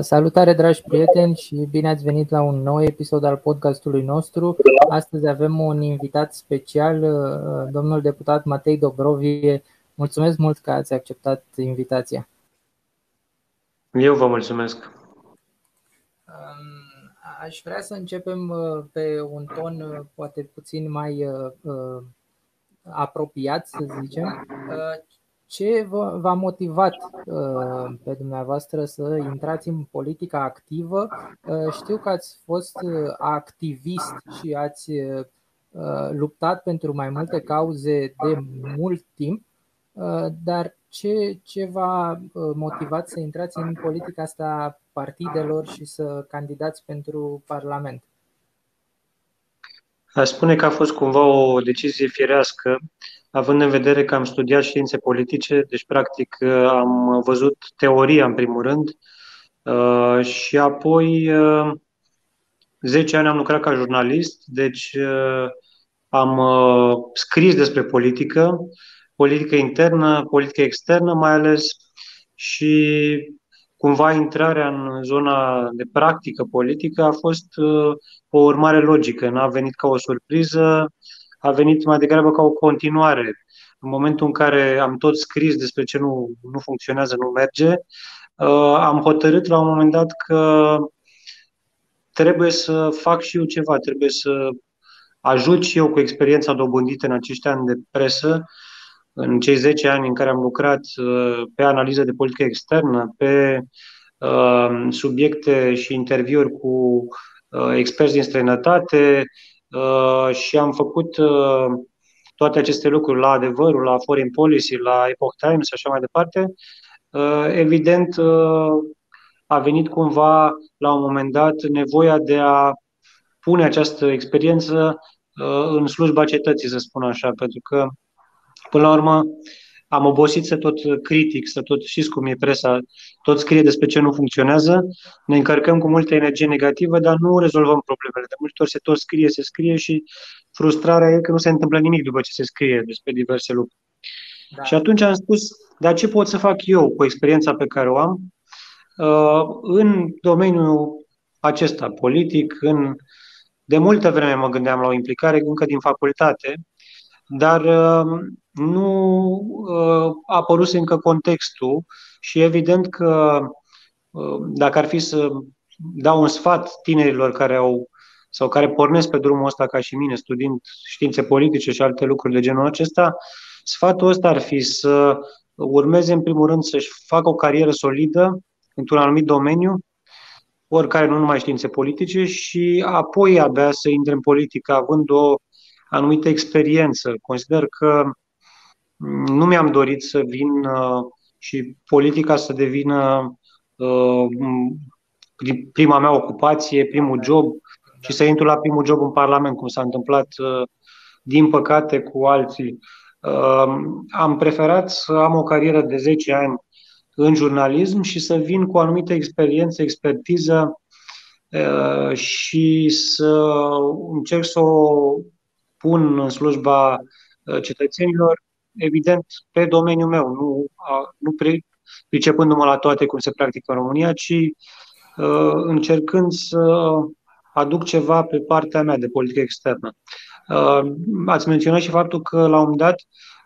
Salutare dragi prieteni și bine ați venit la un nou episod al podcastului nostru. Astăzi avem un invitat special, uh, domnul deputat Matei Dobrovie. Mulțumesc mult că ați acceptat invitația. Eu vă mulțumesc. Um, aș vrea să începem uh, pe un ton uh, poate puțin mai apropiat, să zicem. Ce v-a motivat uh, pe dumneavoastră să intrați în politica activă? Uh, știu că ați fost uh, activist și ați luptat pentru mai multe cauze de mult timp, dar ce, ce v-a motivat să intrați în politica asta partidelor și să candidați pentru Parlament? Aș spune că a fost cumva o decizie firească având în vedere că am studiat științe politice, deci practic am văzut teoria în primul rând uh, și apoi 10 uh, ani am lucrat ca jurnalist, deci uh, am scris despre politică, politică internă, politică externă mai ales și cumva intrarea în zona de practică politică a fost o urmare logică, n-a venit ca o surpriză, a venit mai degrabă ca o continuare. În momentul în care am tot scris despre ce nu, nu funcționează, nu merge, uh, am hotărât la un moment dat că trebuie să fac și eu ceva, trebuie să ajut și eu cu experiența dobândită în acești ani de presă, în cei 10 ani în care am lucrat uh, pe analiză de politică externă, pe uh, subiecte și interviuri cu experți din străinătate, Uh, și am făcut uh, toate aceste lucruri la adevărul, la Foreign Policy, la Epoch Times și așa mai departe, uh, evident a venit cumva la un moment dat nevoia de a pune această experiență în slujba cetății, să spun așa, pentru că, până la urmă, am obosit să tot critic, să tot știți cum e presa, tot scrie despre ce nu funcționează, ne încărcăm cu multă energie negativă, dar nu rezolvăm problemele. De multe ori se tot scrie, se scrie și frustrarea e că nu se întâmplă nimic după ce se scrie despre diverse lucruri. Da. Și atunci am spus, dar ce pot să fac eu cu experiența pe care o am uh, în domeniul acesta politic, în de multă vreme mă gândeam la o implicare încă din facultate, dar uh, nu uh, a apărut încă contextul și evident că uh, dacă ar fi să dau un sfat tinerilor care au sau care pornesc pe drumul ăsta ca și mine, studiind științe politice și alte lucruri de genul acesta, sfatul ăsta ar fi să urmeze în primul rând să-și facă o carieră solidă într-un anumit domeniu, oricare nu numai științe politice, și apoi abia să intre în politică având o anumită experiență. Consider că nu mi-am dorit să vin uh, și politica să devină uh, prima mea ocupație, primul job și să intru la primul job în Parlament, cum s-a întâmplat, uh, din păcate, cu alții. Am preferat să am o carieră de 10 ani în jurnalism și să vin cu o anumită experiență, expertiză și să încerc să o pun în slujba cetățenilor evident, pe domeniul meu, nu, nu pricepându-mă la toate cum se practică în România, ci uh, încercând să aduc ceva pe partea mea de politică externă. Uh, ați menționat și faptul că la un moment dat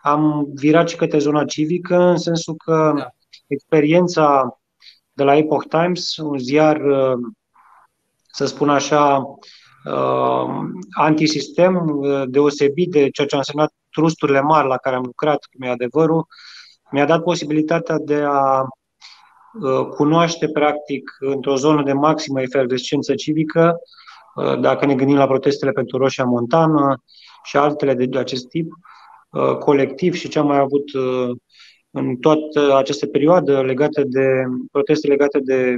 am virat și către zona civică, în sensul că da. experiența de la Epoch Times, un ziar, uh, să spun așa, uh, antisistem, uh, deosebit de ceea ce a însemnat trusturile mari la care am lucrat, cum e adevărul, mi-a dat posibilitatea de a uh, cunoaște, practic, într-o zonă de maximă efervescență civică, uh, dacă ne gândim la protestele pentru Roșia Montană și altele de acest tip, uh, colectiv și ce am mai avut în toată această perioadă legate de proteste legate de,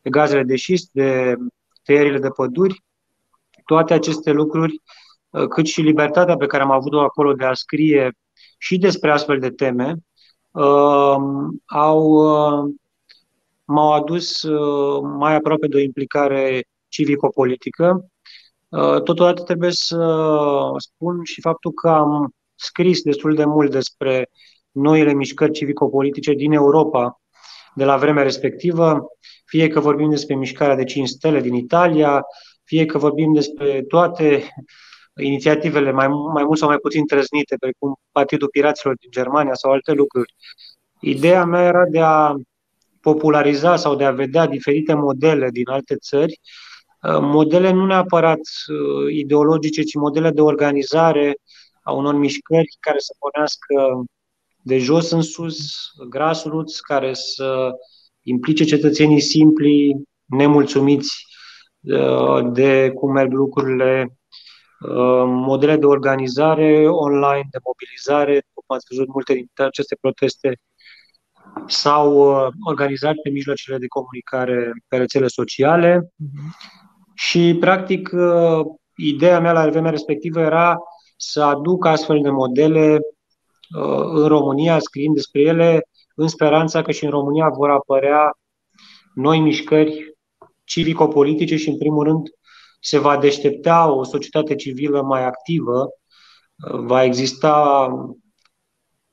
de gazele de șist, de tăierile de păduri, toate aceste lucruri Uh, cât și libertatea pe care am avut-o acolo de a scrie și despre astfel de teme, uh, au, uh, m-au adus mai aproape de o implicare civico-politică. Totodată trebuie să spun și faptul că am scris destul de mult despre noile mișcări civico-politice din Europa, de la vremea respectivă, fie că vorbim despre mișcarea de 5 stele din Italia, fie că vorbim despre toate inițiativele mai, mai mult sau mai puțin trăznite, precum Partidul Piraților din Germania sau alte lucruri. Ideea mea era de a populariza sau de a vedea diferite modele din alte țări, uh, modele nu neapărat uh, ideologice, ci modele de organizare a unor mișcări care să pornească de jos în sus, grassroots, care să implice cetățenii simpli, nemulțumiți uh, de cum merg lucrurile, modele de organizare online, de mobilizare, cum ați văzut multe dintre aceste proteste s-au uh, organizat pe mijloacele de comunicare pe rețele sociale uh-huh. și, practic, uh, ideea mea la vremea respectivă era să aduc astfel de modele uh, în România, scriind despre ele, în speranța că și în România vor apărea noi mișcări civico-politice și, în primul rând, se va deștepta o societate civilă mai activă, va exista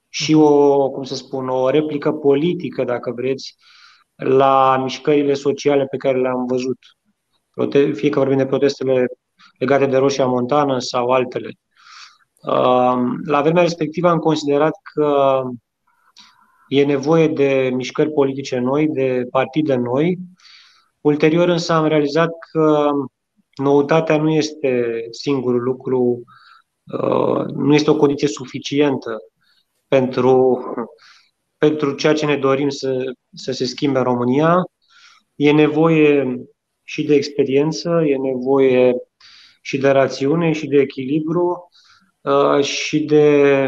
și o, cum să spun, o replică politică, dacă vreți, la mișcările sociale pe care le-am văzut. Fie că vorbim de protestele legate de Roșia Montană sau altele. La vremea respectivă am considerat că e nevoie de mișcări politice noi, de partide noi. Ulterior însă am realizat că noutatea nu este singurul lucru, nu este o condiție suficientă pentru, pentru ceea ce ne dorim să, să se schimbe în România. E nevoie și de experiență, e nevoie și de rațiune, și de echilibru, uh, și de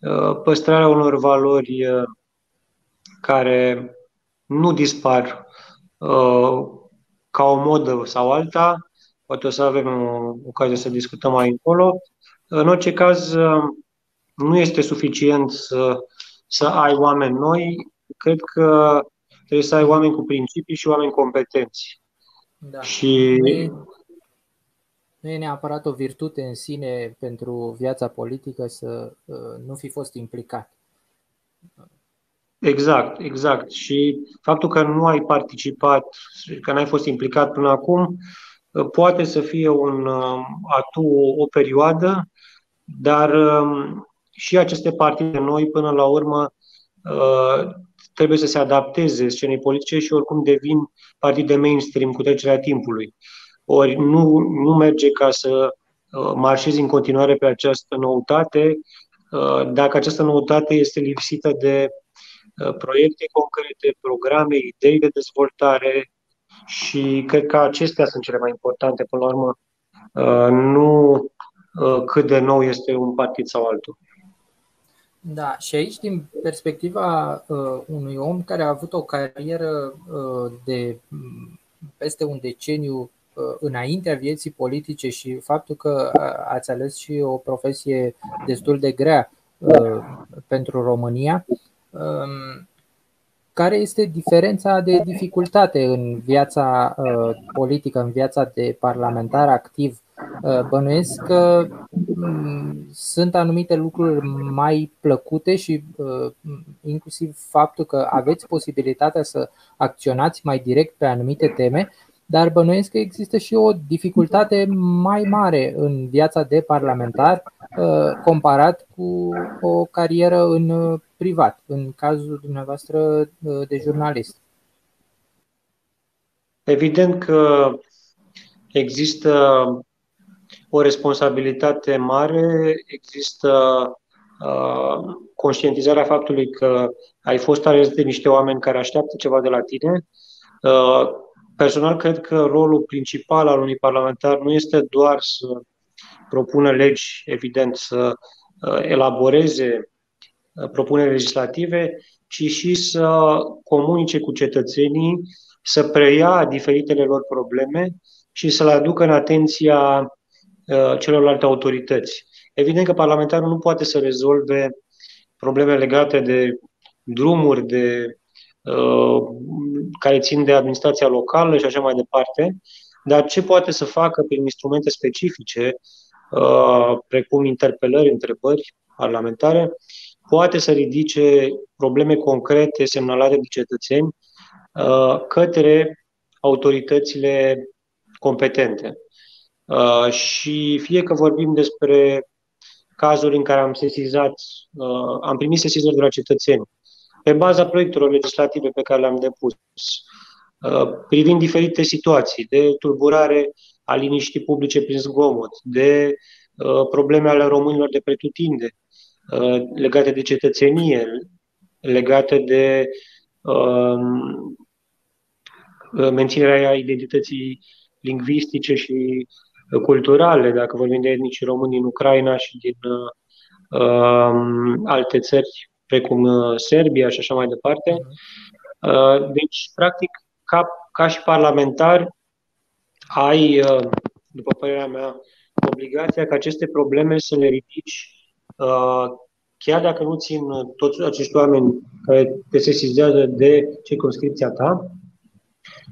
uh, păstrarea unor valori uh, care nu dispar ca o modă sau alta. Poate o să avem ocazia să discutăm mai încolo. În orice caz, nu este suficient să, să ai oameni noi, cred că trebuie să ai oameni cu principii și oameni competenți. Da. Și... Nu, e, nu e neapărat o virtute în sine pentru viața politică să uh, nu fi fost implicat. Exact, exact. Și faptul că nu ai participat, că n-ai fost implicat până acum, uh, poate să fie un uh, atu o, o perioadă, dar um, și aceste partide noi, până la urmă, uh, trebuie să se adapteze scenei politice și oricum devin partide mainstream cu trecerea timpului. Ori nu, nu merge ca să uh, marșezi în continuare pe această noutate, uh, dacă această noutate este lipsită de proiecte concrete, programe, idei de dezvoltare și cred că acestea sunt cele mai importante până la urmă, nu cât de nou este un partid sau altul. Da, și aici, din perspectiva uh, unui om care a avut o carieră uh, de mm, peste un deceniu uh, înaintea vieții politice și faptul că uh, ați ales și o profesie destul de grea uh, pentru România, uh, care este diferența de dificultate în viața uh, politică, în viața de parlamentar activ? Uh, bănuiesc că mm, sunt anumite lucruri mai plăcute și uh, inclusiv faptul că aveți posibilitatea să acționați mai direct pe anumite teme, dar bănuiesc că există și o dificultate mai mare în viața de parlamentar uh, comparat cu o carieră în privat, în cazul dumneavoastră de jurnalist. Evident că există o responsabilitate mare, există uh, conștientizarea faptului că ai fost ales de niște oameni care așteaptă ceva de la tine. Uh, personal, cred că rolul principal al unui parlamentar nu este doar să propună legi, evident, să uh, elaboreze uh, propuneri legislative, ci și să comunice cu cetățenii, să preia diferitele lor probleme și să le aducă în atenția Uh, celorlalte autorități. Evident că parlamentarul nu poate să rezolve probleme legate de drumuri, de uh, care țin de administrația locală și așa mai departe, dar ce poate să facă prin instrumente specifice, uh, precum interpelări, întrebări parlamentare, poate să ridice probleme concrete semnalate de cetățeni către autoritățile competente. Și fie că vorbim despre cazuri în care am sesizat, am primit sesizări de la cetățeni pe baza proiectelor legislative pe care le-am depus, privind diferite situații de tulburare a liniștii publice prin zgomot, de probleme ale românilor de pretutinde, legate de cetățenie, legate de menținerea identității lingvistice și culturale, dacă vorbim de etnici români din Ucraina și din uh, alte țări, precum uh, Serbia și așa mai departe. Uh, deci, practic, ca, ca și parlamentar, ai, uh, după părerea mea, obligația ca aceste probleme să le ridici, uh, chiar dacă nu țin toți acești oameni care te sesizează de circunscripția ta,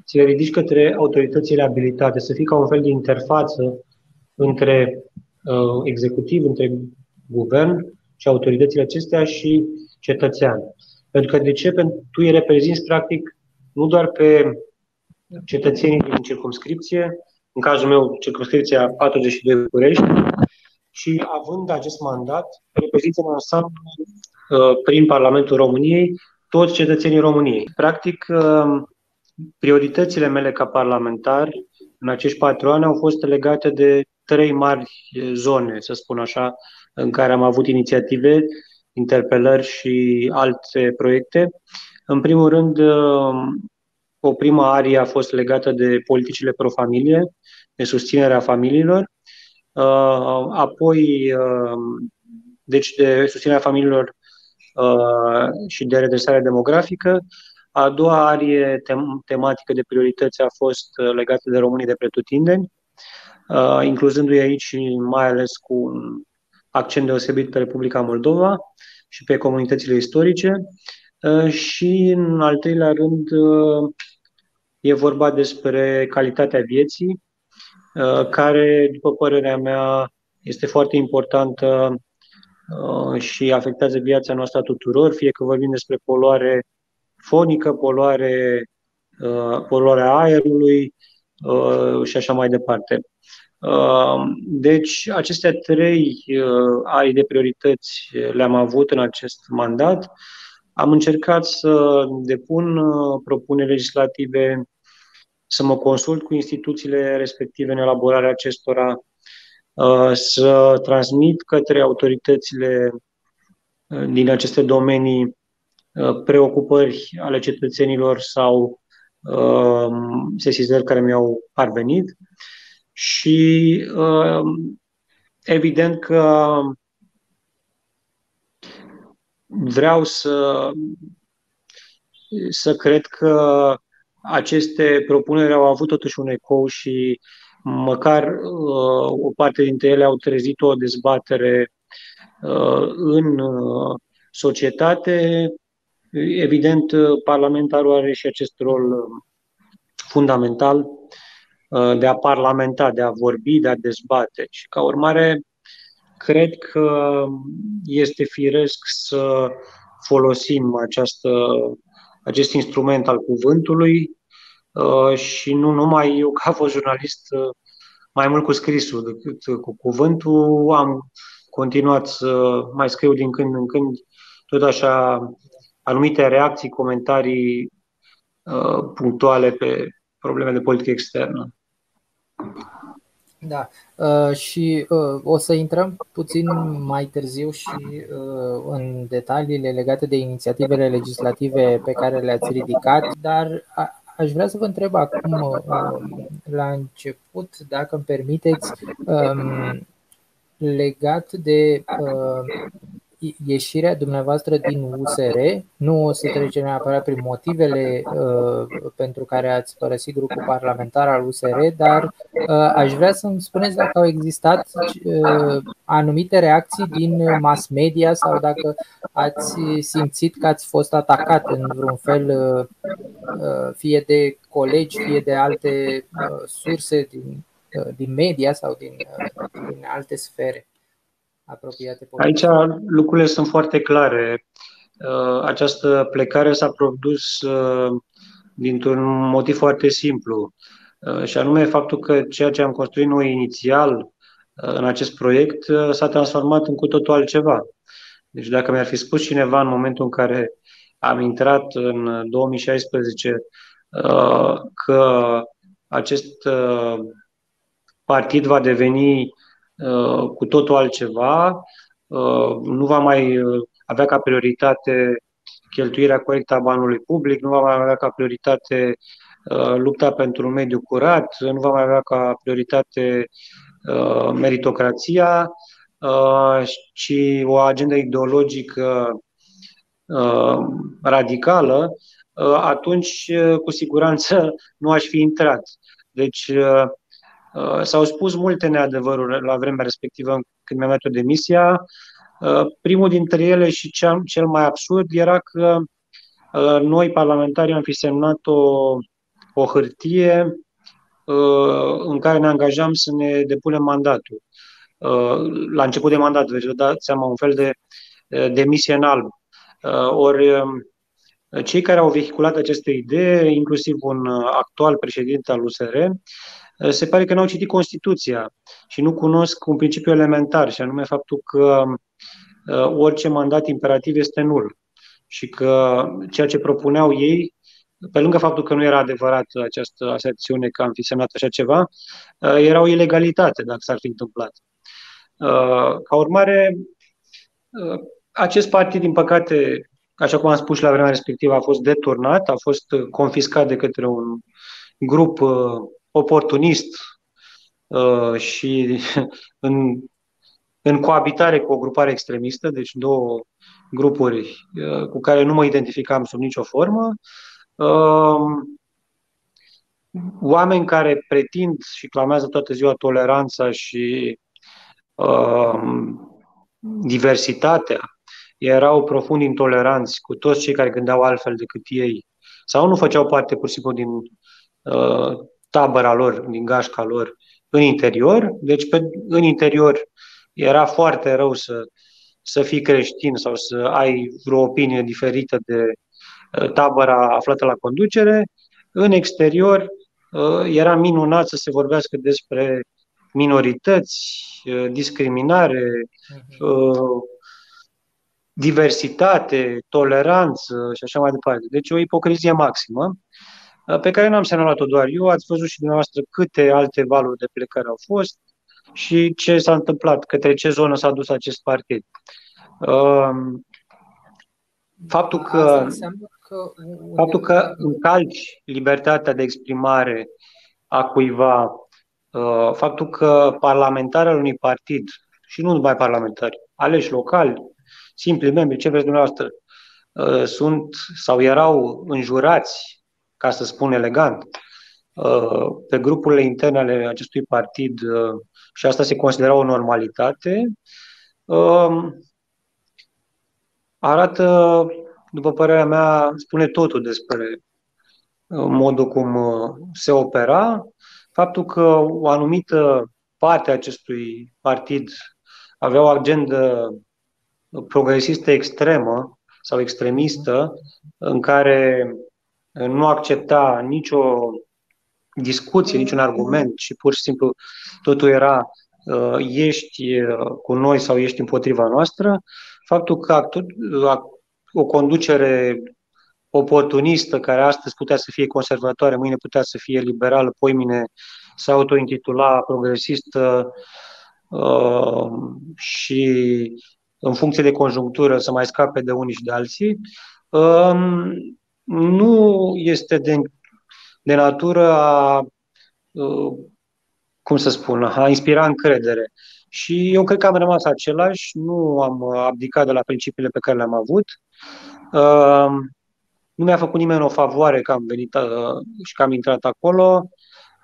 să le ridici către autoritățile abilitate, să fii ca un fel de interfață între uh, executiv, între guvern și autoritățile acestea și cetățean. Pentru că de ce? Pentru că tu îi reprezinți practic nu doar pe cetățenii din circumscripție, în cazul meu circumscripția 42 București, și având acest mandat, reprezintă în ansamblu uh, prin Parlamentul României toți cetățenii României. Practic, uh, prioritățile mele ca parlamentar în acești patru ani au fost legate de trei mari zone, să spun așa, în care am avut inițiative, interpelări și alte proiecte. În primul rând, o primă arie a fost legată de politicile pro-familie, de susținerea familiilor, apoi, deci de susținerea familiilor și de redresare demografică, a doua arie tem- tematică de priorități a fost uh, legată de românii de pretutindeni, uh, incluzându-i aici mai ales cu un accent deosebit pe Republica Moldova și pe comunitățile istorice. Uh, și, în al treilea rând, e vorba despre calitatea vieții, care, după părerea mea, este foarte importantă și afectează viața noastră a tuturor, fie că vorbim despre poluare fonică, poluare, uh, poluarea aerului uh, și așa mai departe. Uh, deci, aceste trei arii de priorități le-am avut în acest mandat. Am încercat să depun propuneri legislative, să mă consult cu instituțiile respective în elaborarea acestora, să transmit către autoritățile din aceste domenii Uh, preocupări ale cetățenilor sau uh, sesizări care mi-au parvenit și uh, evident că vreau să, să cred că aceste propuneri au avut totuși un ecou și măcar uh, o parte dintre ele au trezit o dezbatere uh, în uh, societate. Evident, parlamentarul are și acest rol uh, fundamental. uh, de a parlamenta, de a vorbi, de a dezbate. Și ca urmare, cred că este firesc să folosim această, acest instrument al cuvântului uh, și nu numai eu, ca fost jurnalist, mai mult cu scrisul decât cu cuvântul. Am continuat să mai scriu din când în când tot așa anumite reacții, comentarii uh, punctuale pe probleme de politică externă. Da, uh, și uh, o să intrăm puțin mai târziu și uh, în detaliile legate de inițiativele legislative pe care le-ați ridicat, dar a, aș vrea să vă întreb acum, uh, la început, dacă îmi permiteți, um, legat de uh, ieșirea dumneavoastră din USR. Nu o să trecem neapărat prin motivele uh, pentru care ați părăsit grupul parlamentar al USR, dar uh, aș vrea să-mi spuneți dacă au existat uh, anumite reacții din mass media sau dacă ați simțit că ați fost atacat în vreun fel, uh, uh fie de colegi, fie de alte uh, surse din, uh, din media sau din, din alte sfere apropiate. Aici lucrurile sunt foarte clare. Uh, această plecare s-a produs uh, dintr-un motiv foarte simplu, și anume faptul că ceea ce am construit noi inițial în acest proiect s-a transformat în cu totul altceva. Deci dacă mi-ar fi spus cineva în momentul în care am intrat în 2016 că acest partid va deveni cu totul altceva, nu va mai avea ca prioritate cheltuirea corectă a banului public, nu va mai avea ca prioritate lupta pentru un mediu curat, nu va mai avea ca prioritate meritocrația, ci o agendă ideologică radicală, atunci cu siguranță nu aș fi intrat. Deci s-au spus multe neadevăruri la vremea respectivă când mi-am dat demisia. Primul dintre ele și cel mai absurd era că noi, parlamentarii, am fi semnat o, o hârtie în care ne angajam să ne depunem mandatul. La început de mandat, vă dați seama, un fel de demisie în alb. Ori cei care au vehiculat aceste idee, inclusiv un actual președinte al USR, se pare că n-au citit Constituția și nu cunosc un principiu elementar, și anume faptul că orice mandat imperativ este nul și că ceea ce propuneau ei, pe lângă faptul că nu era adevărat această aserțiune că am fi semnat așa ceva, era o ilegalitate dacă s-ar fi întâmplat. Ca urmare, acest partid, din păcate, așa cum am spus și la vremea respectivă, a fost deturnat, a fost confiscat de către un grup oportunist și în, în coabitare cu o grupare extremistă, deci două grupuri cu care nu mă identificam sub nicio formă, oameni care pretind și clamează toată ziua toleranța și diversitatea erau profund intoleranți cu toți cei care gândeau altfel decât ei sau nu făceau parte pur și simplu din uh, tabăra lor, din gașca lor în interior. Deci pe, în interior era foarte rău să, să fii creștin sau să ai vreo opinie diferită de uh, tabăra aflată la conducere. În exterior uh, era minunat să se vorbească despre minorități, uh, discriminare, uh, diversitate, toleranță și așa mai departe. Deci o ipocrizie maximă uh, pe care n-am semnalat-o doar eu, ați văzut și dumneavoastră câte alte valuri de plecare au fost și ce s-a întâmplat, către ce zonă s-a dus acest partid. Um, faptul că, faptul că încalci libertatea de exprimare a cuiva, uh, faptul că parlamentarul unui partid, și nu numai parlamentari, aleși locali, simpli membri, ce vreți dumneavoastră, uh, sunt sau erau înjurați, ca să spun elegant, uh, pe grupurile interne ale acestui partid uh, și asta se considera o normalitate, arată, după părerea mea, spune totul despre modul cum se opera, faptul că o anumită parte a acestui partid avea o agendă progresistă extremă sau extremistă, în care nu accepta nicio discuție, niciun argument și pur și simplu totul era uh, ești uh, cu noi sau ești împotriva noastră, faptul că o conducere oportunistă, care astăzi putea să fie conservatoare, mâine putea să fie liberală, poimine se autointitula progresistă uh, și în funcție de conjunctură, să mai scape de unii și de alții, um, nu este de, de natură a, uh, cum să spun, a inspira încredere. Și eu cred că am rămas același, nu am abdicat de la principiile pe care le-am avut. Um, nu mi-a făcut nimeni o favoare că am venit uh, și că am intrat acolo.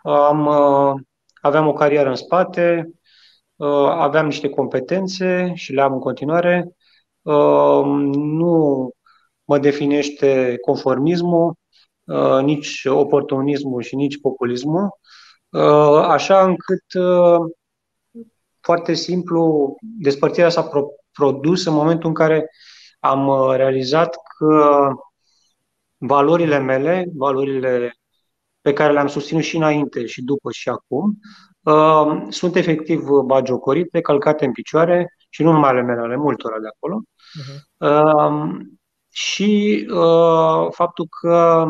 Am, uh, aveam o carieră în spate, Uh, aveam niște competențe și le am în continuare. Uh, nu mă definește conformismul, uh, nici oportunismul și nici populismul, așa încât foarte simplu despărțirea s-a produs în momentul în care am realizat că valorile mele, valorile pe care le-am susținut și înainte și după și acum, uh, sunt efectiv bagiocorite, calcate în picioare și nu numai ale mele, ale multora de acolo. Uh-huh. Uh, și uh, faptul că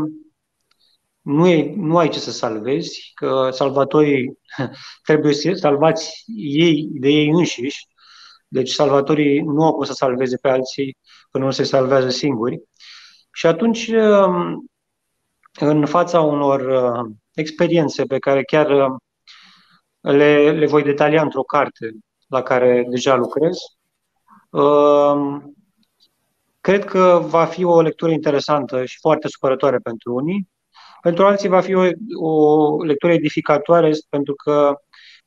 nu, e, nu ai ce să salvezi, că salvatorii trebuie să salvați ei de ei înșiși, deci salvatorii nu au cum să salveze pe alții până nu se salvează singuri. Și atunci, um, în fața unor uh, experiențe pe care chiar uh, le, le voi detalia într-o carte la care deja lucrez, um, cred că va fi o lectură interesantă și foarte supărătoare pentru unii. Pentru alții va fi o, o lectură edificatoare pentru că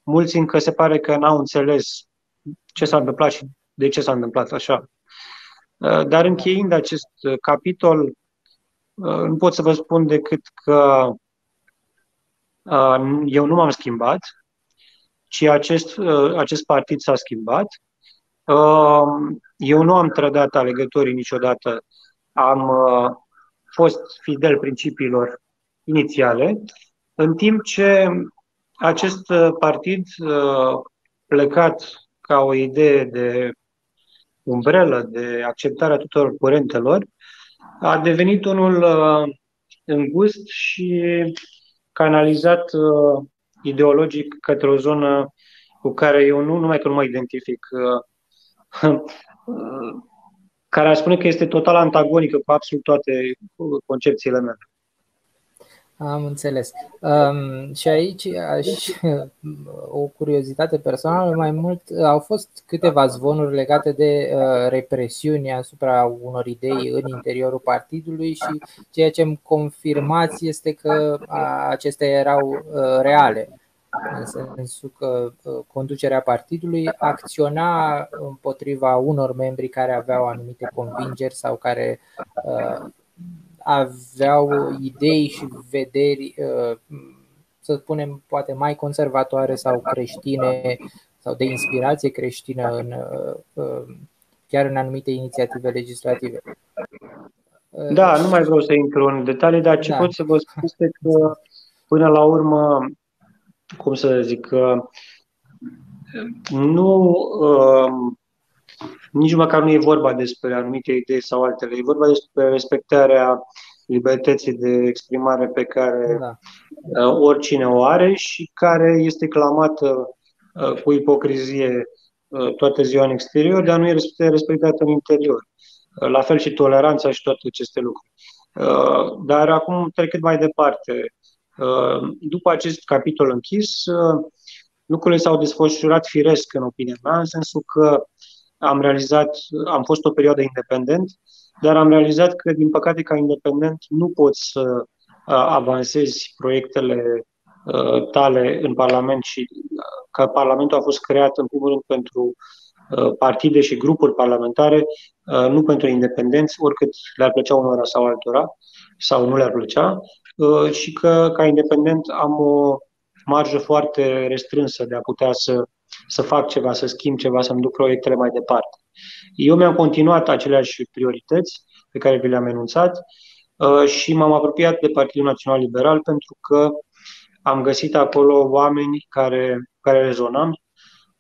mulți încă se pare că n-au înțeles ce s-a întâmplat și de ce s-a întâmplat așa. Uh, dar încheiind acest capitol, uh, nu pot să vă spun decât că uh, eu nu m-am schimbat, ci acest, acest partid s-a schimbat. Eu nu am trădat alegătorii niciodată, am fost fidel principiilor inițiale, în timp ce acest partid plecat ca o idee de umbrelă, de acceptarea tuturor curentelor, a devenit unul uh, îngust și canalizat uh, ideologic către o zonă cu care eu nu numai că nu mă identific, uh, care aș spune că este total antagonică cu absolut toate concepțiile mele. Am înțeles. Um, și aici aș, o curiozitate personală, mai mult au fost câteva zvonuri legate de uh, represiuni asupra unor idei în interiorul partidului și ceea ce îmi confirmați este că uh, acestea erau uh, reale. În sensul că uh, conducerea partidului acționa împotriva unor membri care aveau anumite convingeri sau care uh, aveau idei și vederi, uh, să spunem, poate mai conservatoare sau creștine sau de inspirație creștină în, uh, uh, chiar în anumite inițiative legislative. Da, nu mai vreau să intru în detalii, dar ce da. pot să vă spun este că până la urmă, cum să zic, nu nici măcar nu e vorba despre anumite idei sau altele, e vorba despre respectarea libertății de exprimare pe care da. Uh, oricine o are și care este clamată uh, cu ipocrizie uh, toată ziua în exterior, dar nu e respectată în interior. La fel și toleranța și toate aceste lucruri. Dar acum trecând mai departe. După acest capitol închis, lucrurile s-au desfășurat firesc în opinia mea, în sensul că am realizat, am fost o perioadă independent, dar am realizat că, din păcate, ca independent nu poți să avansezi proiectele tale în Parlament și că Parlamentul a fost creat, în primul rând, pentru partide și grupuri parlamentare, nu pentru independenți, oricât le-ar plăcea unora sau altora, sau nu le-ar plăcea, și că, ca independent, am o marjă foarte restrânsă de a putea să să fac ceva, să schimb ceva, să-mi duc proiectele mai departe. Eu mi-am continuat aceleași priorități pe care vi le-am enunțat uh, și m-am apropiat de Partidul Național Liberal pentru că am găsit acolo oameni care, care rezonam,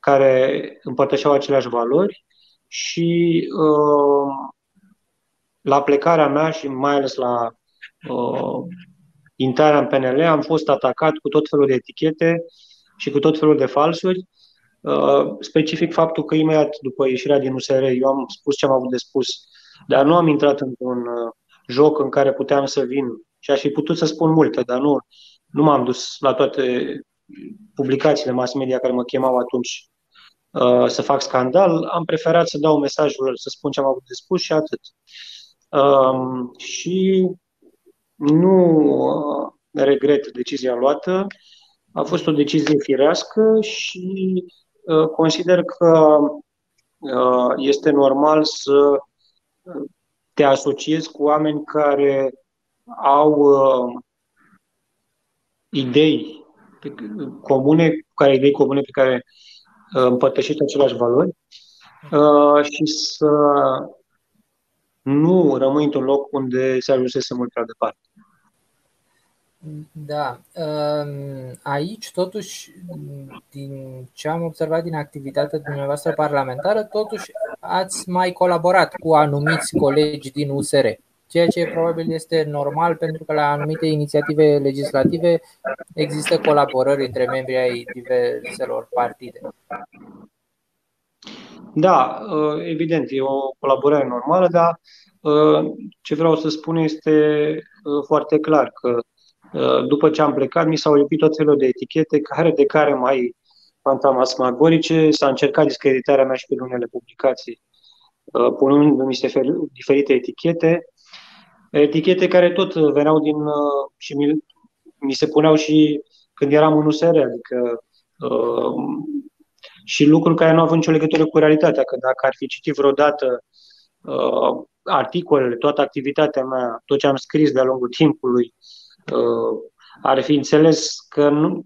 care împărtășeau aceleași valori și uh, la plecarea mea și mai ales la uh, intrarea în PNL am fost atacat cu tot felul de etichete și cu tot felul de falsuri Uh, specific faptul că imediat după ieșirea din USR eu am spus ce am avut de spus, dar nu am intrat într-un uh, joc în care puteam să vin și aș fi putut să spun multe, dar nu, nu m-am dus la toate publicațiile mass media care mă chemau atunci uh, să fac scandal. Am preferat să dau mesajul, să spun ce am avut de spus și atât. Um, și nu regret decizia luată. A fost o decizie firească și Uh, consider că uh, este normal să uh, te asociezi cu oameni care au idei comune, care idei comune pe care împărtășești aceleași valori și să nu rămâi într-un loc unde se ajunsese mult prea departe. Da. Aici, totuși, din ce am observat din activitatea dumneavoastră parlamentară, totuși ați mai colaborat cu anumiți colegi din USR, ceea ce probabil este normal pentru că la anumite inițiative legislative există colaborări între membrii ai diverselor partide. Da, evident, e o colaborare normală, dar ce vreau să spun este foarte clar că Uh, după ce am plecat, mi s-au lipit tot felul de etichete, care de care mai fantasmagorice, s-a încercat discreditarea mea și pe unele publicații, uh, punând niște diferite etichete, etichete care tot veneau din uh, și mi, mi se puneau și când eram în USR, adică și lucruri care nu au avut nicio legătură cu realitatea, că dacă ar fi citit vreodată articolele, toată activitatea mea, tot ce am scris de-a lungul timpului, uh, ar fi înțeles că nu,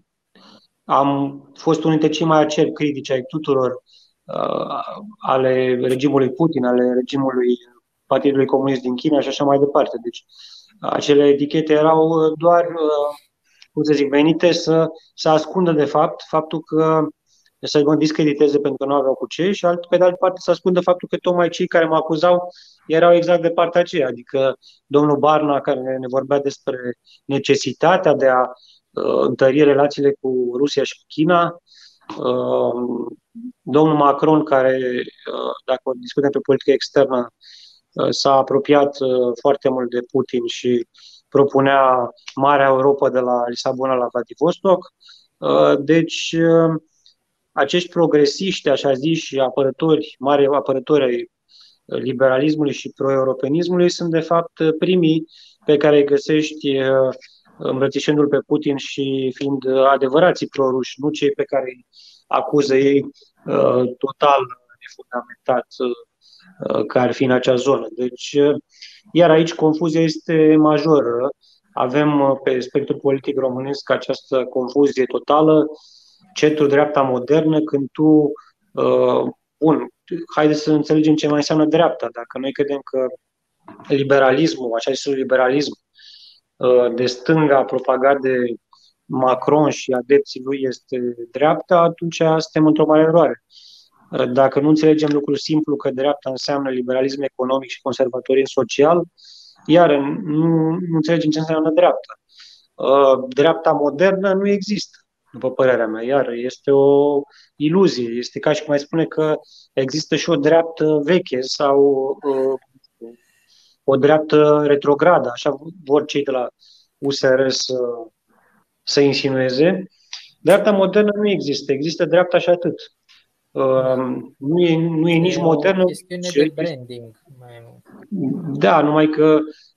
am fost unul dintre cei mai aceri critici ai tuturor uh, ale regimului Putin, ale regimului Partidului Comunist din China și așa mai departe. Deci acele etichete erau doar, uh, cum să zic, venite să, să ascundă de fapt faptul că să mă discrediteze pentru că nu aveau cu ce și alt, pe de altă parte să ascundă faptul că tocmai cei care mă acuzau erau exact de partea aceea, adică domnul Barna care ne vorbea despre necesitatea de a uh, întări relațiile cu Rusia și cu China, uh, domnul Macron care, uh, dacă discutăm pe politică externă, uh, s-a apropiat uh, foarte mult de Putin și propunea Marea Europa de la Lisabona la Vladivostok. Uh, deci, uh, acești progresiști, așa zis, și apărători, mari apărători ai liberalismului și pro-europenismului sunt, de fapt, primii pe care îi găsești uh, îmbrățișându-l pe Putin și fiind adevărații proruși, nu cei pe care îi acuză ei uh, total nefundamentat uh, că ar fi în acea zonă. Deci, iar aici confuzia este majoră. Avem pe spectrul politic românesc această confuzie totală centru-dreapta modernă, când tu, uh, bun, haideți să înțelegem ce mai înseamnă dreapta. Dacă noi credem că liberalismul, așa zisul liberalism, uh, de stânga propagat de Macron și adepții lui este dreapta, atunci suntem într-o mare eroare. Uh, dacă nu înțelegem lucrul simplu că dreapta înseamnă liberalism economic și conservatorism social, iar nu, nu înțelegem ce înseamnă dreapta. Uh, dreapta modernă nu există după părerea mea. Iar este o iluzie. Este ca și cum ai spune că există și o dreaptă veche sau uh, o dreaptă retrogradă, așa vor cei de la USR să, să insinueze. Dreapta modernă nu există, există dreapta și atât. Uh, nu, e, nu e nici modernă. Chestiune de branding. Da, numai că Uh,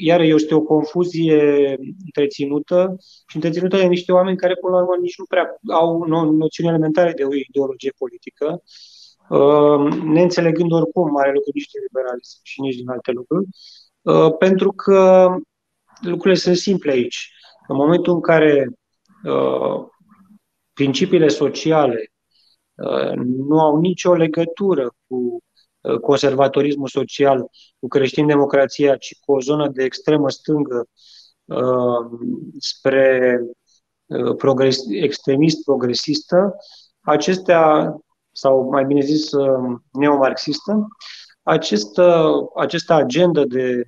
iar este o confuzie întreținută și întreținută de niște oameni care, până la urmă, nici nu prea au noțiuni elementare de o ideologie politică, uh, neînțelegând oricum mare lucru nici din liberalism și nici din alte lucruri, uh, pentru că lucrurile sunt simple aici. În momentul în care principiile sociale nu au nicio legătură cu Uh, conservatorismul social cu creștin-democrația, ci cu o zonă de extremă stângă uh, spre uh, progres, extremist progresistă, acestea, sau mai bine zis neomarxistă, această, această agendă de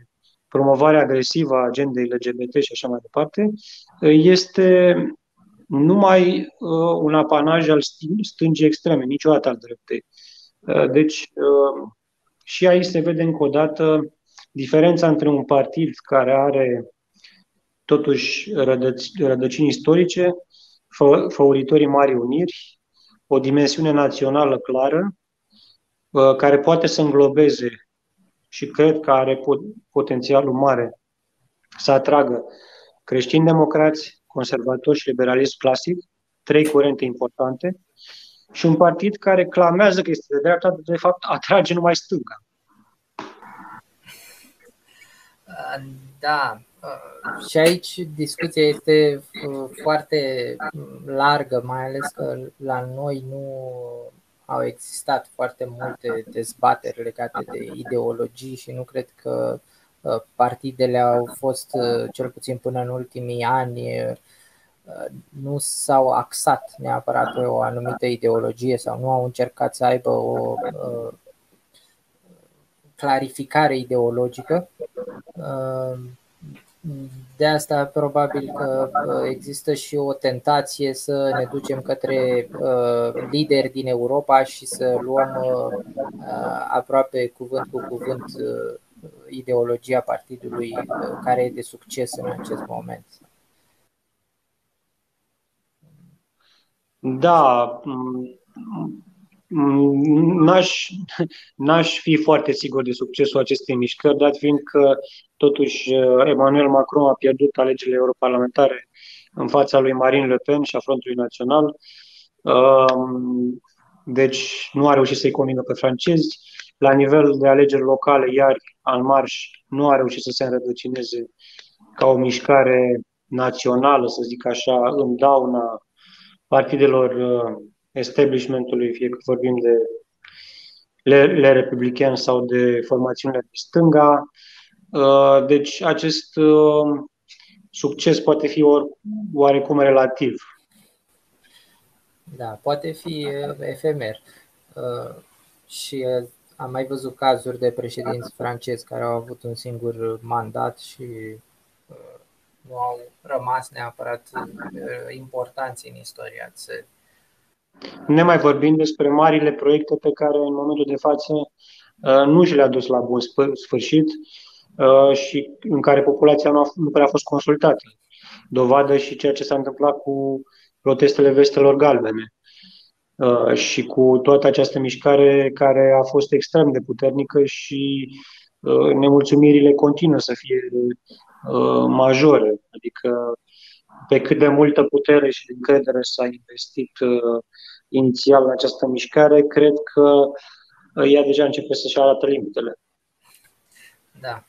promovare agresivă a agendei LGBT și așa mai departe, este numai un apanaj al stângii extreme, niciodată al dreptei. Uh, deci, uh, și aici se vede încă o dată diferența între un partid care are totuși rădăcini istorice, favoritorii Marii Uniri, o dimensiune națională clară, uh, care poate să înglobeze și cred că are potențialul mare să atragă creștini democrați, conservatori și liberalism clasic, trei curente importante, și un partid care clamează că este de dreapta, de fapt atrage numai stânga. Da, și aici discuția este uh, foarte largă, mai ales că la noi nu au existat foarte multe dezbateri legate de ideologii și nu cred că partidele au fost, cel puțin până în ultimii ani, nu s-au axat neapărat pe o anumită ideologie sau nu au încercat să aibă o clarificare ideologică. De asta probabil că există și o tentație să ne ducem către lideri din Europa și să luăm aproape cuvânt cu cuvânt ideologia partidului care e de succes în acest moment. Da, n-aș, n-aș fi foarte sigur de succesul acestei mișcări, dat fiind că totuși Emmanuel Macron a pierdut alegerile europarlamentare în fața lui Marine Le Pen și a Frontului Național. Um, deci nu a reușit să-i convingă pe francezi. La nivel de alegeri locale, iar al Marș nu a reușit să se înrădăcineze ca o mișcare națională, să zic așa, în dauna partidelor uh, establishmentului, fie că vorbim de le, le republicani sau de formațiunile de stânga. Uh, deci acest uh, succes poate fi oarecum relativ. Da, poate fi efemer. Și am mai văzut cazuri de președinți francezi care au avut un singur mandat și nu au rămas neapărat uh, importanți în istoria țării. Ne mai vorbim despre marile proiecte pe care în momentul de față uh, nu și le-a dus la bun sfârșit uh, și în care populația nu, a, nu prea a fost consultată. Dovadă și ceea ce s-a întâmplat cu protestele vestelor galbene și cu toată această mișcare care a fost extrem de puternică și nemulțumirile continuă să fie Uh, majore, adică pe cât de multă putere și încredere s-a investit uh, inițial în această mișcare, cred că uh, ea deja începe să-și arată limitele. Da.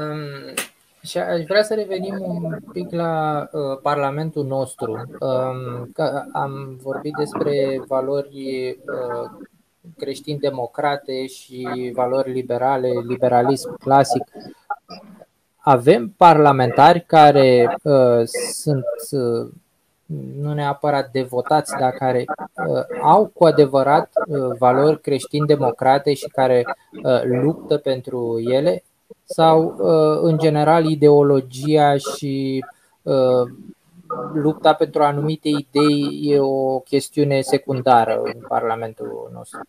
Um, și aș vrea să revenim un pic la uh, Parlamentul nostru. Um, că am vorbit despre valori uh, creștin-democrate și valori liberale, liberalism clasic avem parlamentari care uh, sunt uh, nu neapărat devotați, dar care uh, au cu adevărat uh, valori creștin-democrate și care uh, luptă pentru ele? Sau, uh, în general, ideologia și uh, lupta pentru anumite idei e o chestiune secundară în Parlamentul nostru?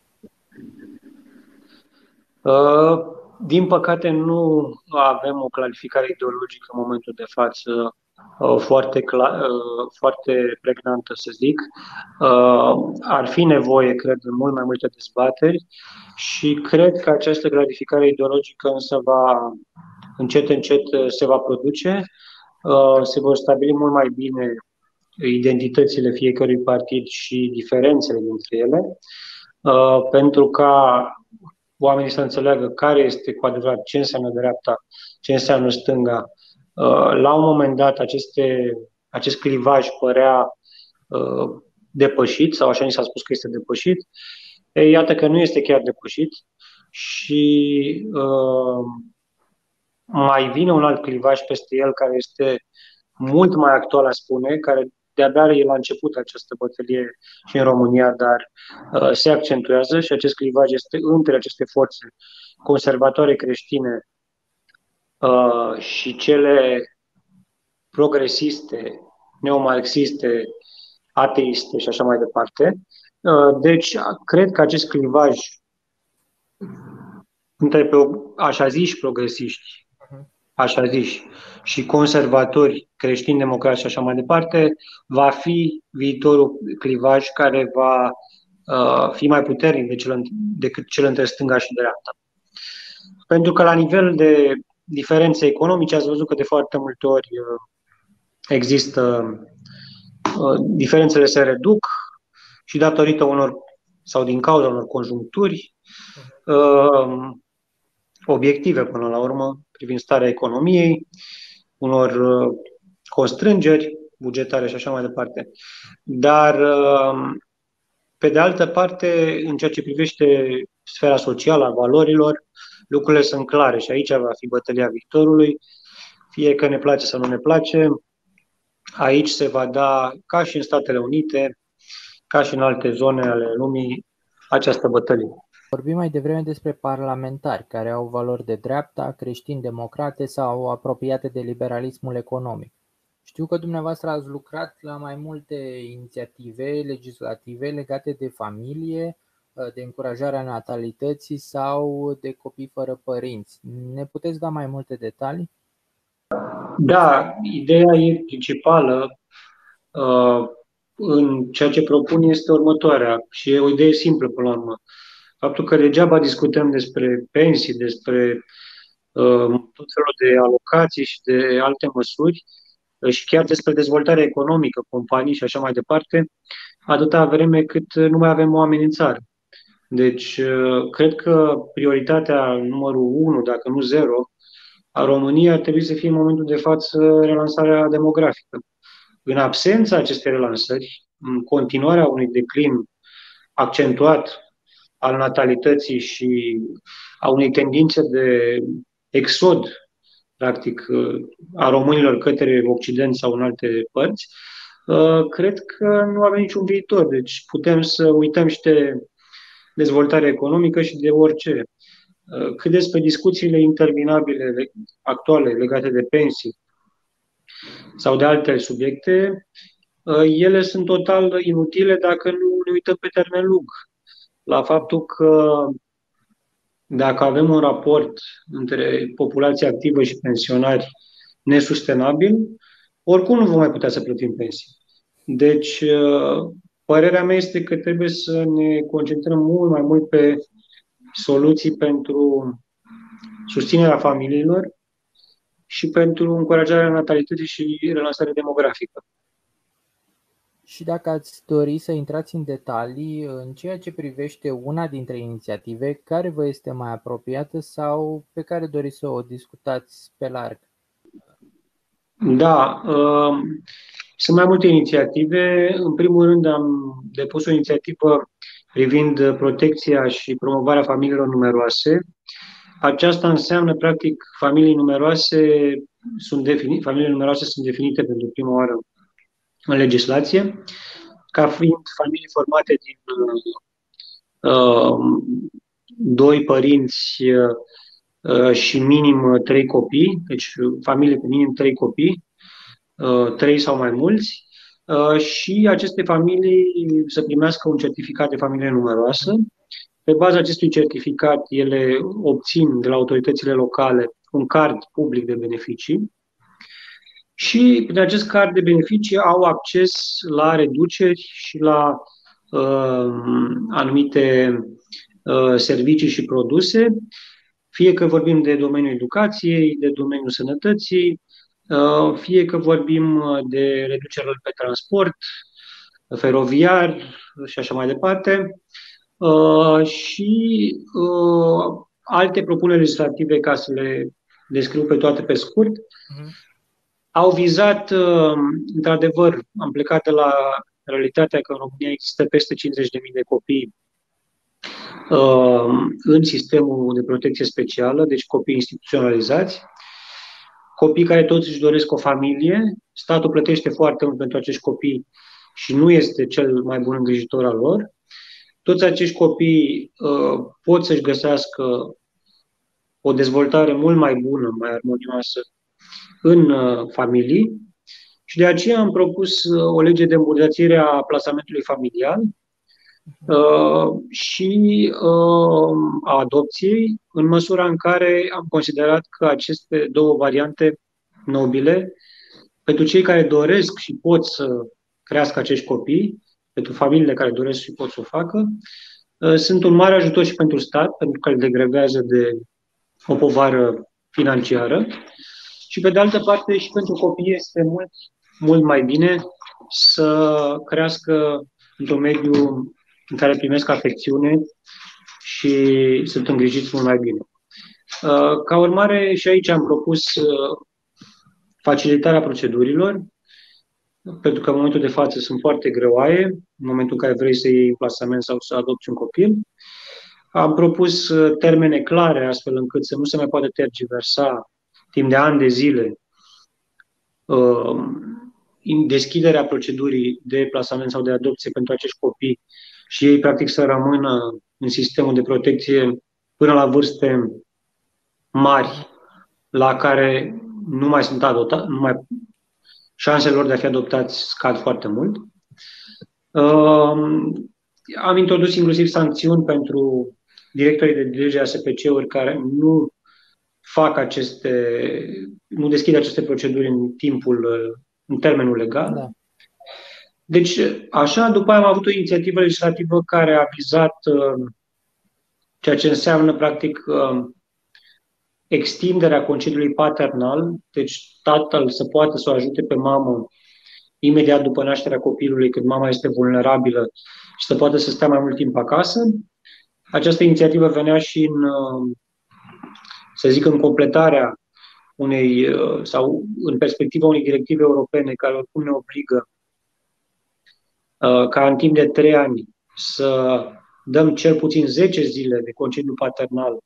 Uh din păcate, nu avem o clarificare ideologică în momentul de față uh, foarte, clar, uh, foarte pregnantă, să zic. Uh, ar fi nevoie, cred, de mult mai multe dezbateri și cred că această clarificare ideologică însă va, încet, încet se va produce. Se vor stabili mult mai bine identitățile fiecărui partid și diferențele dintre ele, pentru ca oamenii să înțeleagă care este cu adevărat ce înseamnă dreapta, ce înseamnă stânga. Uh, la un moment dat, aceste, acest clivaj părea uh, depășit, sau așa ni s-a spus că este depășit. Ei, iată că nu este chiar depășit și uh, mai vine un alt clivaj peste el care este mult mai actual, aș spune, care de-abia e la început această bătălie și în România, dar uh, se accentuează și acest clivaj este între aceste forțe conservatoare creștine uh, și cele progresiste, neomarxiste, ateiste și așa mai departe. Uh, deci, cred că acest clivaj între așa ziși progresiști așa zis, și conservatori, creștini, democrați și așa mai departe, va fi viitorul clivaj care va uh, fi mai puternic de cel, decât cel între stânga și dreapta. Pentru că la nivel de diferențe economice ați văzut că de foarte multe ori uh, există uh, diferențele se reduc și datorită unor sau din cauza unor conjuncturi uh, obiective până la urmă privind starea economiei, unor uh, constrângeri bugetare și așa mai departe. Dar uh, Pe de altă parte, în ceea ce privește sfera socială a valorilor, lucrurile sunt clare și aici va fi bătălia viitorului, fie că ne place sau nu ne place. Aici se va da, ca și în Statele Unite, ca și în alte zone ale lumii, această bătălie. Vorbim mai devreme despre parlamentari care au valori de dreapta, creștin-democrate sau apropiate de liberalismul economic. Știu că dumneavoastră ați lucrat la mai multe inițiative legislative legate de familie, de încurajarea natalității sau de copii fără părinți. Ne puteți da mai multe detalii? Da, ideea e principală uh, în ceea ce propun este următoarea și e o idee simplă până la urmă. Faptul că degeaba discutăm despre pensii, despre uh, tot felul de alocații și de alte măsuri uh, și chiar despre dezvoltarea economică, companii și așa mai departe, atâta vreme cât nu mai avem oameni în țară. Deci, uh, cred că prioritatea numărul 1, dacă nu 0, a României ar trebui să fie în momentul de față relansarea demografică. În absența acestei relansări, în continuarea unui declin accentuat al natalității și a unei tendințe de exod, practic, a românilor către Occident sau în alte părți, cred că nu avem niciun viitor. Deci putem să uităm și de dezvoltare economică și de orice. Cât despre discuțiile interminabile actuale legate de pensii sau de alte subiecte, ele sunt total inutile dacă nu ne uităm pe termen lung la faptul că dacă avem un raport între populația activă și pensionari nesustenabil, oricum nu vom mai putea să plătim pensii. Deci, părerea mea este că trebuie să ne concentrăm mult mai mult pe soluții pentru susținerea familiilor și pentru încurajarea natalității și relansarea demografică. Și dacă ați dori să intrați în detalii în ceea ce privește una dintre inițiative, care vă este mai apropiată sau pe care doriți să o discutați pe larg? Da, uh, sunt mai multe inițiative. În primul rând am depus o inițiativă privind protecția și promovarea familiilor numeroase. Aceasta înseamnă, practic, familii numeroase sunt definite, familiile numeroase sunt definite pentru prima oară în legislație, ca fiind familii formate din uh, doi părinți uh, și minim trei copii, deci familie cu minim trei copii, uh, trei sau mai mulți, uh, și aceste familii să primească un certificat de familie numeroasă. Pe baza acestui certificat, ele obțin de la autoritățile locale un card public de beneficii și prin acest card de beneficii au acces la reduceri și la uh, anumite uh, servicii și produse, fie că vorbim de domeniul educației, de domeniul sănătății, uh, fie că vorbim uh, de reducerile pe transport, feroviar și așa mai departe, uh, și uh, alte propuneri legislative, ca să le descriu pe toate pe scurt, uh-huh au vizat, uh, într-adevăr, am plecat de la realitatea că în România există peste 50.000 de copii uh, în sistemul de protecție specială, deci copii instituționalizați, copii care toți își doresc o familie, statul plătește foarte mult pentru acești copii și nu este cel mai bun îngrijitor al lor. Toți acești copii uh, pot să-și găsească o dezvoltare mult mai bună, mai armonioasă în uh, familii și de aceea am propus uh, o lege de îmbunătățire a plasamentului familial uh, și a adopției, în măsura în care am considerat că aceste două variante nobile, pentru cei care doresc și pot să crească acești copii, pentru familiile care doresc și pot să o facă, sunt un mare ajutor și pentru stat, pentru că îl degrevează de o povară financiară și pe de altă parte și pentru copii este mult, mult mai bine să crească într-un mediu în care primesc afecțiune și sunt îngrijiți mult mai bine. Uh, ca urmare, și aici am propus uh, facilitarea procedurilor, pentru că în momentul de față sunt foarte greoaie, în momentul în care vrei să iei un plasament sau să adopți un copil. Am propus uh, termene clare, astfel încât să nu se mai poate tergiversa timp de ani de zile uh, deschiderea procedurii de plasament sau de adopție pentru acești copii și ei, practic, să rămână în sistemul de protecție până la vârste mari, la care nu mai sunt adoptați, nu mai, șansele lor de a fi adoptați scad foarte mult. Uh, am introdus inclusiv sancțiuni pentru directorii de lege ASPC-uri care nu fac aceste, nu deschid aceste proceduri în timpul, în termenul legal. Da. Deci, așa, după aia am avut o inițiativă legislativă care a vizat uh, ceea ce înseamnă, practic, uh, extinderea concediului paternal, deci tatăl să poată să o ajute pe mamă imediat după nașterea copilului, când mama este vulnerabilă și să poată să stea mai mult timp acasă. Această inițiativă venea și în, uh, să zic, în completarea unei, uh, sau în perspectiva unei directive europene care oricum ne obligă uh, ca în timp de trei ani să dăm cel puțin 10 zile de concediu paternal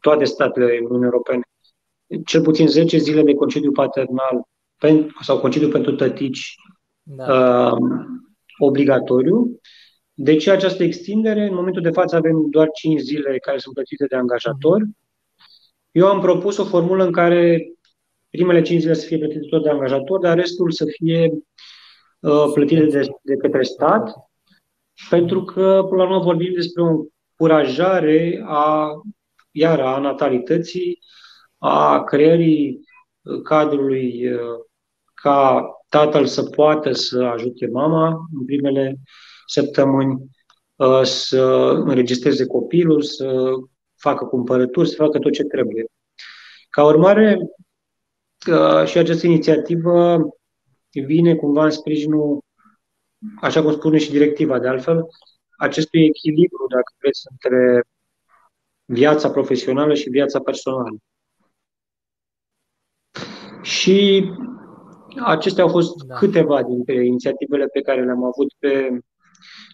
toate statele Uniunii Europene, cel puțin 10 zile de concediu paternal sau concediu pentru tătici da. uh, obligatoriu. De ce această extindere? În momentul de față avem doar 5 zile care sunt plătite de angajator. Mhm. Eu am propus o formulă în care primele 5 zile să fie plătite tot de angajator, dar restul să fie uh, plătite de, de către stat, pentru că, până la urmă, vorbim despre o încurajare a iar a natalității, a creării cadrului ca tatăl să poată să ajute mama în primele săptămâni, să înregistreze copilul, să facă cumpărături, să facă tot ce trebuie. Ca urmare, și această inițiativă vine cumva în sprijinul, așa cum spune și directiva de altfel, acestui echilibru, dacă vreți, între viața profesională și viața personală. Și acestea au fost da. câteva dintre inițiativele pe care le-am avut pe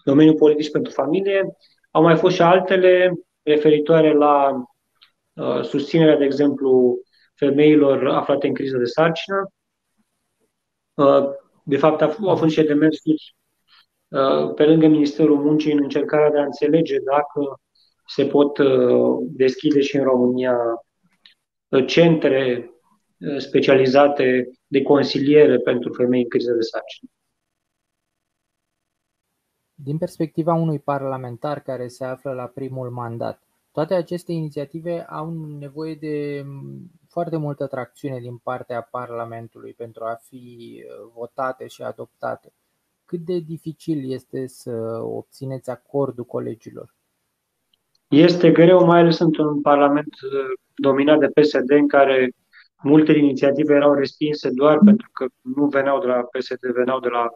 domeniul politic pentru familie. Au mai fost și altele referitoare la uh, susținerea, de exemplu, femeilor aflate în criză de sarcină. Uh, de fapt, au fost și demersuri uh, pe lângă Ministerul Muncii în încercarea de a înțelege dacă se pot uh, deschide și în România uh, centre uh, specializate de consiliere pentru femei în criză de sarcină. Din perspectiva unui parlamentar care se află la primul mandat, toate aceste inițiative au nevoie de mm, foarte multă tracțiune din partea Parlamentului pentru a fi votate și adoptate. Cât de dificil este să obțineți acordul colegilor? Este greu, mai ales într-un parlament uh, dominat de PSD, în care multe inițiative erau respinse doar pentru că nu veneau de la PSD, veneau de la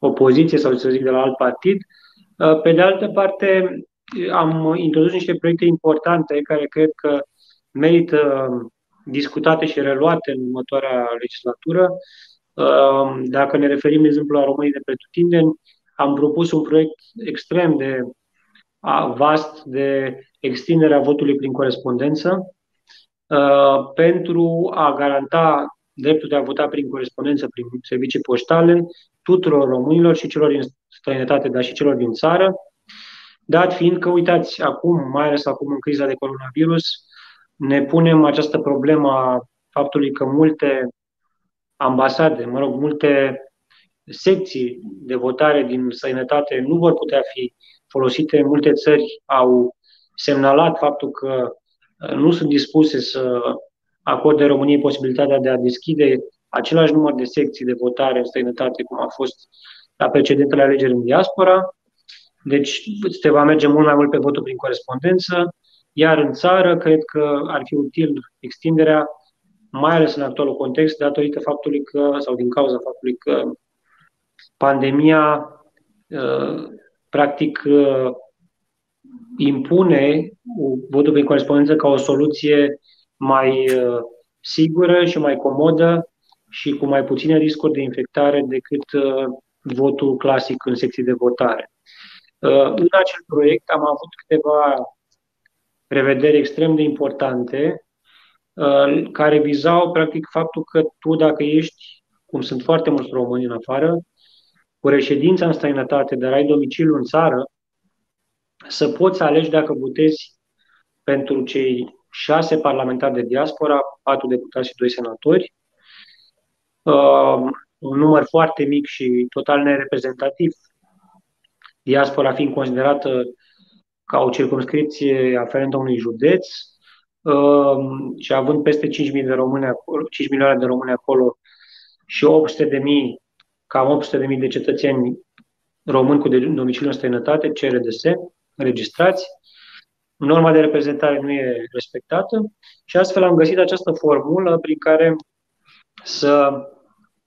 opoziție sau să zic de la alt partid. Uh, pe de altă parte, am introdus niște proiecte importante care cred că merită discutate și reluate în următoarea legislatură. Uh, dacă ne referim, de exemplu, la românii de pretutindeni, am propus un proiect extrem de vast de extinderea votului prin corespondență uh, pentru a garanta dreptul de a vota prin corespondență, prin servicii poștale, tuturor românilor și celor din străinătate, dar și celor din țară, dat fiind că, uitați, acum, mai ales acum în criza de coronavirus, ne punem această problemă a faptului că multe ambasade, mă rog, multe secții de votare din străinătate nu vor putea fi folosite. Multe țări au semnalat faptul că uh, nu sunt dispuse să acorde României posibilitatea de a deschide același număr de secții de votare în străinătate cum a fost la precedentele alegeri în diaspora. Deci se va merge mult mai mult pe votul prin corespondență, iar în țară cred că ar fi util extinderea, mai ales în actualul context, datorită faptului că, sau din cauza faptului că pandemia uh, practic uh, impune votul prin corespondență ca o soluție mai uh, sigură și mai comodă și cu mai puține riscuri de infectare decât votul clasic în secții de votare. În acel proiect am avut câteva prevederi extrem de importante care vizau practic faptul că tu dacă ești, cum sunt foarte mulți români în afară, cu reședința în străinătate, dar ai domiciliu în țară, să poți alegi dacă votezi pentru cei șase parlamentari de diaspora, patru deputați și doi senatori, uh, un număr foarte mic și total nereprezentativ, diaspora fiind considerată ca o circunscripție aferentă unui județ uh, și având peste 5, de români acolo, 5 milioane de români acolo și 800 de mii, cam 800 de mii de cetățeni români cu domiciliu în străinătate, CRDS, înregistrați, norma de reprezentare nu e respectată și astfel am găsit această formulă prin care să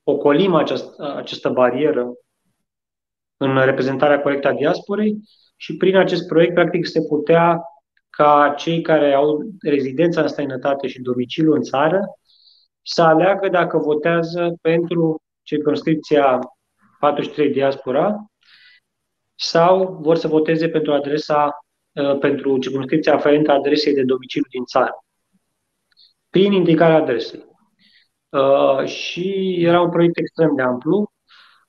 ocolim această, această barieră în reprezentarea corectă a diasporei și prin acest proiect, practic, se putea ca cei care au rezidența în străinătate și domiciliu în țară să aleagă dacă votează pentru circunscripția 43 diaspora sau vor să voteze pentru adresa, uh, pentru circunscripția aferentă adresei de domiciliu din țară, prin indicarea adresei. Uh, și era un proiect extrem de amplu,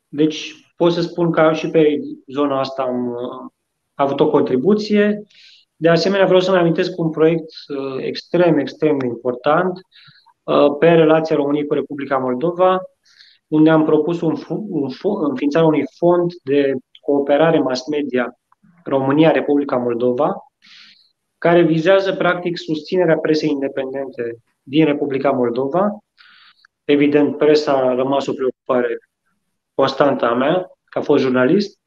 deci pot să spun că și pe zona asta am uh, avut o contribuție. De asemenea, vreau să-mi amintesc un proiect extrem, extrem de important pe relația României cu Republica Moldova, unde am propus un, un, înființarea unui fond de cooperare mass media România-Republica Moldova, care vizează practic susținerea presei independente din Republica Moldova. Evident, presa a rămas o preocupare constantă a mea, ca fost jurnalist,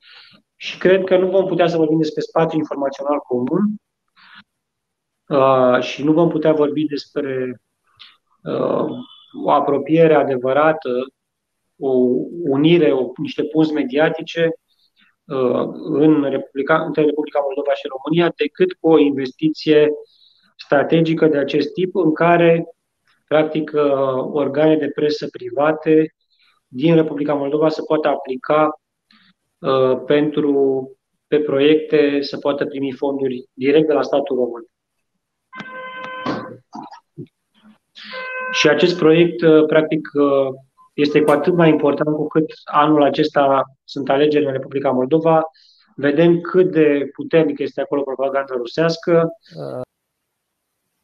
și cred că nu vom putea să vorbim despre spațiu informațional comun uh, și nu vom putea vorbi despre uh, o apropiere adevărată, o unire, o, niște punți mediatice Uh, în Republica, între Republica Moldova și România decât cu o investiție strategică de acest tip în care, practic, uh, organe de presă private din Republica Moldova să poată aplica uh, pentru pe proiecte să poată primi fonduri direct de la statul român. Și acest proiect, practic, este cu atât mai important cu cât anul acesta sunt alegeri în Republica Moldova. Vedem cât de puternic este acolo propaganda rusească.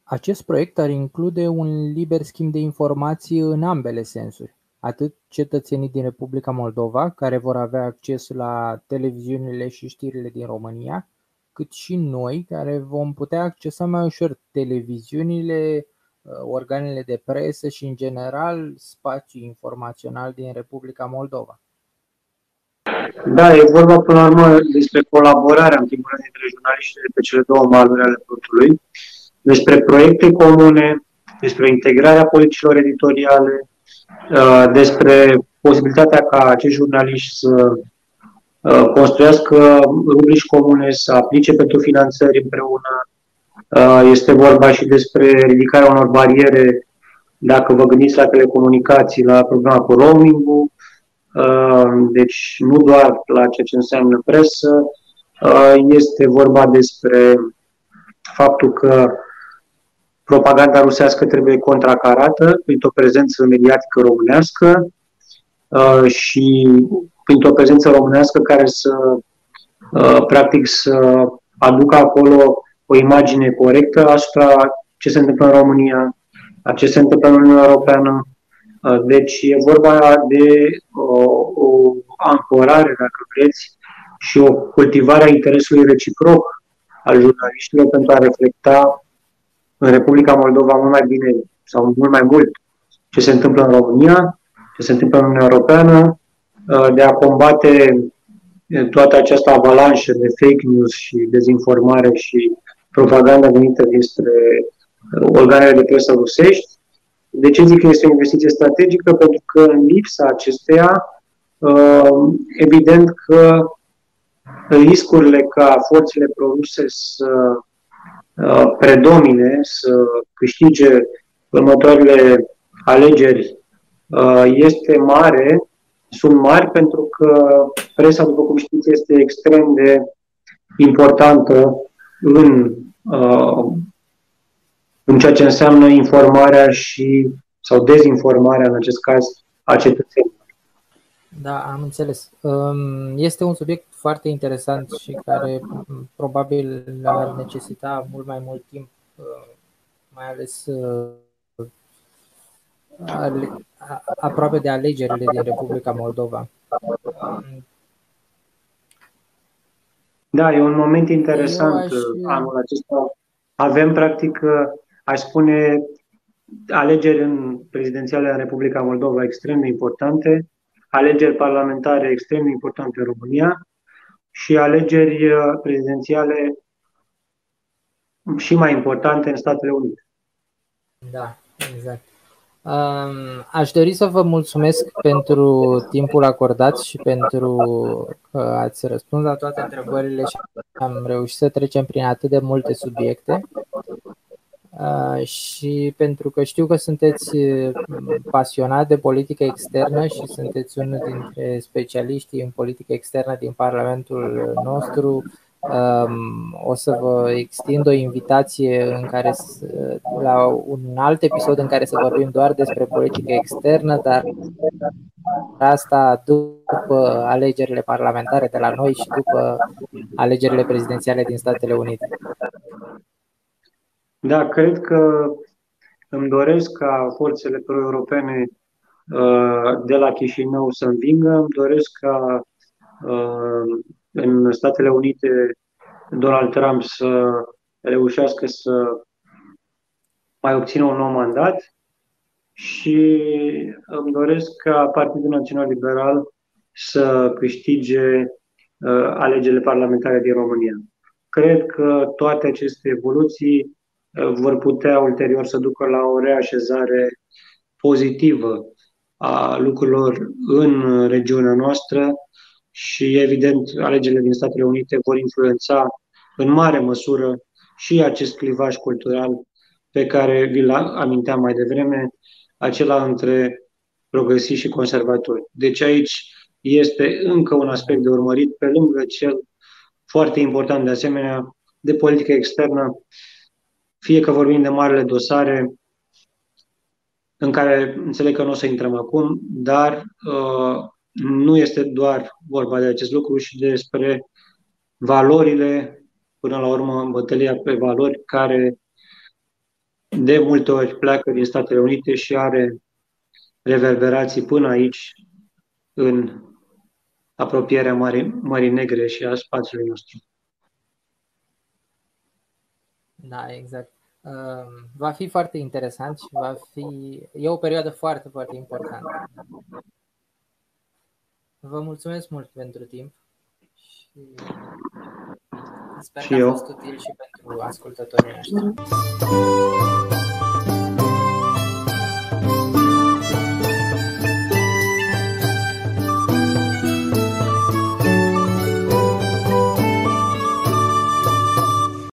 Acest proiect ar include un liber schimb de informații în ambele sensuri. Atât cetățenii din Republica Moldova, care vor avea acces la televiziunile și știrile din România, cât și noi, care vom putea accesa mai ușor televiziunile, Uh, organele de presă și, în general, spațiul informațional din Republica Moldova. Da, e vorba până la urmă despre colaborarea, în primul rând, între jurnaliști de pe cele două maluri ale frontului, despre proiecte comune, despre integrarea politicilor editoriale, uh, despre posibilitatea ca acești jurnaliști să uh, construiască rubrici comune, să aplice pentru finanțări împreună, Uh, este vorba și despre ridicarea unor bariere, dacă vă gândiți la telecomunicații, la problema cu roaming-ul, uh, deci nu doar la ceea ce înseamnă presă, uh, este vorba despre faptul că propaganda rusească trebuie contracarată printr-o prezență mediatică românească și printr-o prezență românească care să practic să aducă acolo o imagine corectă asupra ce se întâmplă în România, a ce se întâmplă în Uniunea Europeană. Deci e vorba de o, o ancorare, dacă vreți, și o cultivare a interesului reciproc al jurnaliștilor pentru a reflecta în Republica Moldova mult mai bine sau mult mai mult ce se întâmplă în România, ce se întâmplă în Uniunea Europeană, de a combate toată această avalanșă de fake news și dezinformare și propaganda venită dinspre uh, organele de presă rusești. De ce zic că este o investiție strategică? Pentru că în lipsa acesteia, uh, evident că riscurile ca forțele produse să uh, predomine, să câștige următoarele alegeri este mare, sunt mari pentru că presa, după cum știți, este extrem de importantă în, în ceea ce înseamnă informarea și sau dezinformarea, în acest caz, a cetățenilor. Da, am înțeles. Este un subiect foarte interesant și care probabil ar necesita mult mai mult timp, mai ales aproape de alegerile din Republica Moldova. Da, e un moment interesant aș... anul acesta. Avem, practic, aș spune, alegeri în prezidențiale în Republica Moldova extrem de importante, alegeri parlamentare extrem de importante în România și alegeri uh, prezidențiale și mai importante în Statele Unite. Da, exact. Um, aș dori să vă mulțumesc pentru timpul acordat și pentru că ați răspuns la toate întrebările și am reușit să trecem prin atât de multe subiecte. Uh, și pentru că știu că sunteți uh, pasionat de politică externă și sunteți unul dintre specialiștii în politică externă din Parlamentul nostru, um, o să vă extind o invitație în care la un alt episod în care să vorbim doar despre politică externă, dar asta după alegerile parlamentare de la noi și după alegerile prezidențiale din Statele Unite. Da, cred că îmi doresc ca forțele pro-europene uh, de la Chișinău să învingă, îmi doresc ca uh, în Statele Unite Donald Trump să reușească să mai obțină un nou mandat și îmi doresc ca Partidul Național Liberal să câștige uh, alegerile parlamentare din România. Cred că toate aceste evoluții vor putea ulterior să ducă la o reașezare pozitivă a lucrurilor în regiunea noastră și, evident, alegerile din Statele Unite vor influența în mare măsură și acest clivaj cultural pe care vi-l aminteam mai devreme, acela între progresivi și conservatori. Deci aici este încă un aspect de urmărit, pe lângă cel foarte important de asemenea de politică externă, fie că vorbim de marele dosare în care înțeleg că nu o să intrăm acum, dar uh, nu este doar vorba de acest lucru și despre valorile, până la urmă, bătălia pe valori care de multe ori pleacă din Statele Unite și are reverberații până aici, în apropierea Mării, Mării Negre și a spațiului nostru. Da, exact. Ehm, va fi foarte interesant și va fi. E o perioadă foarte, foarte importantă. Vă mulțumesc mult pentru timp și sper și că a fost util și pentru ascultătorii noștri.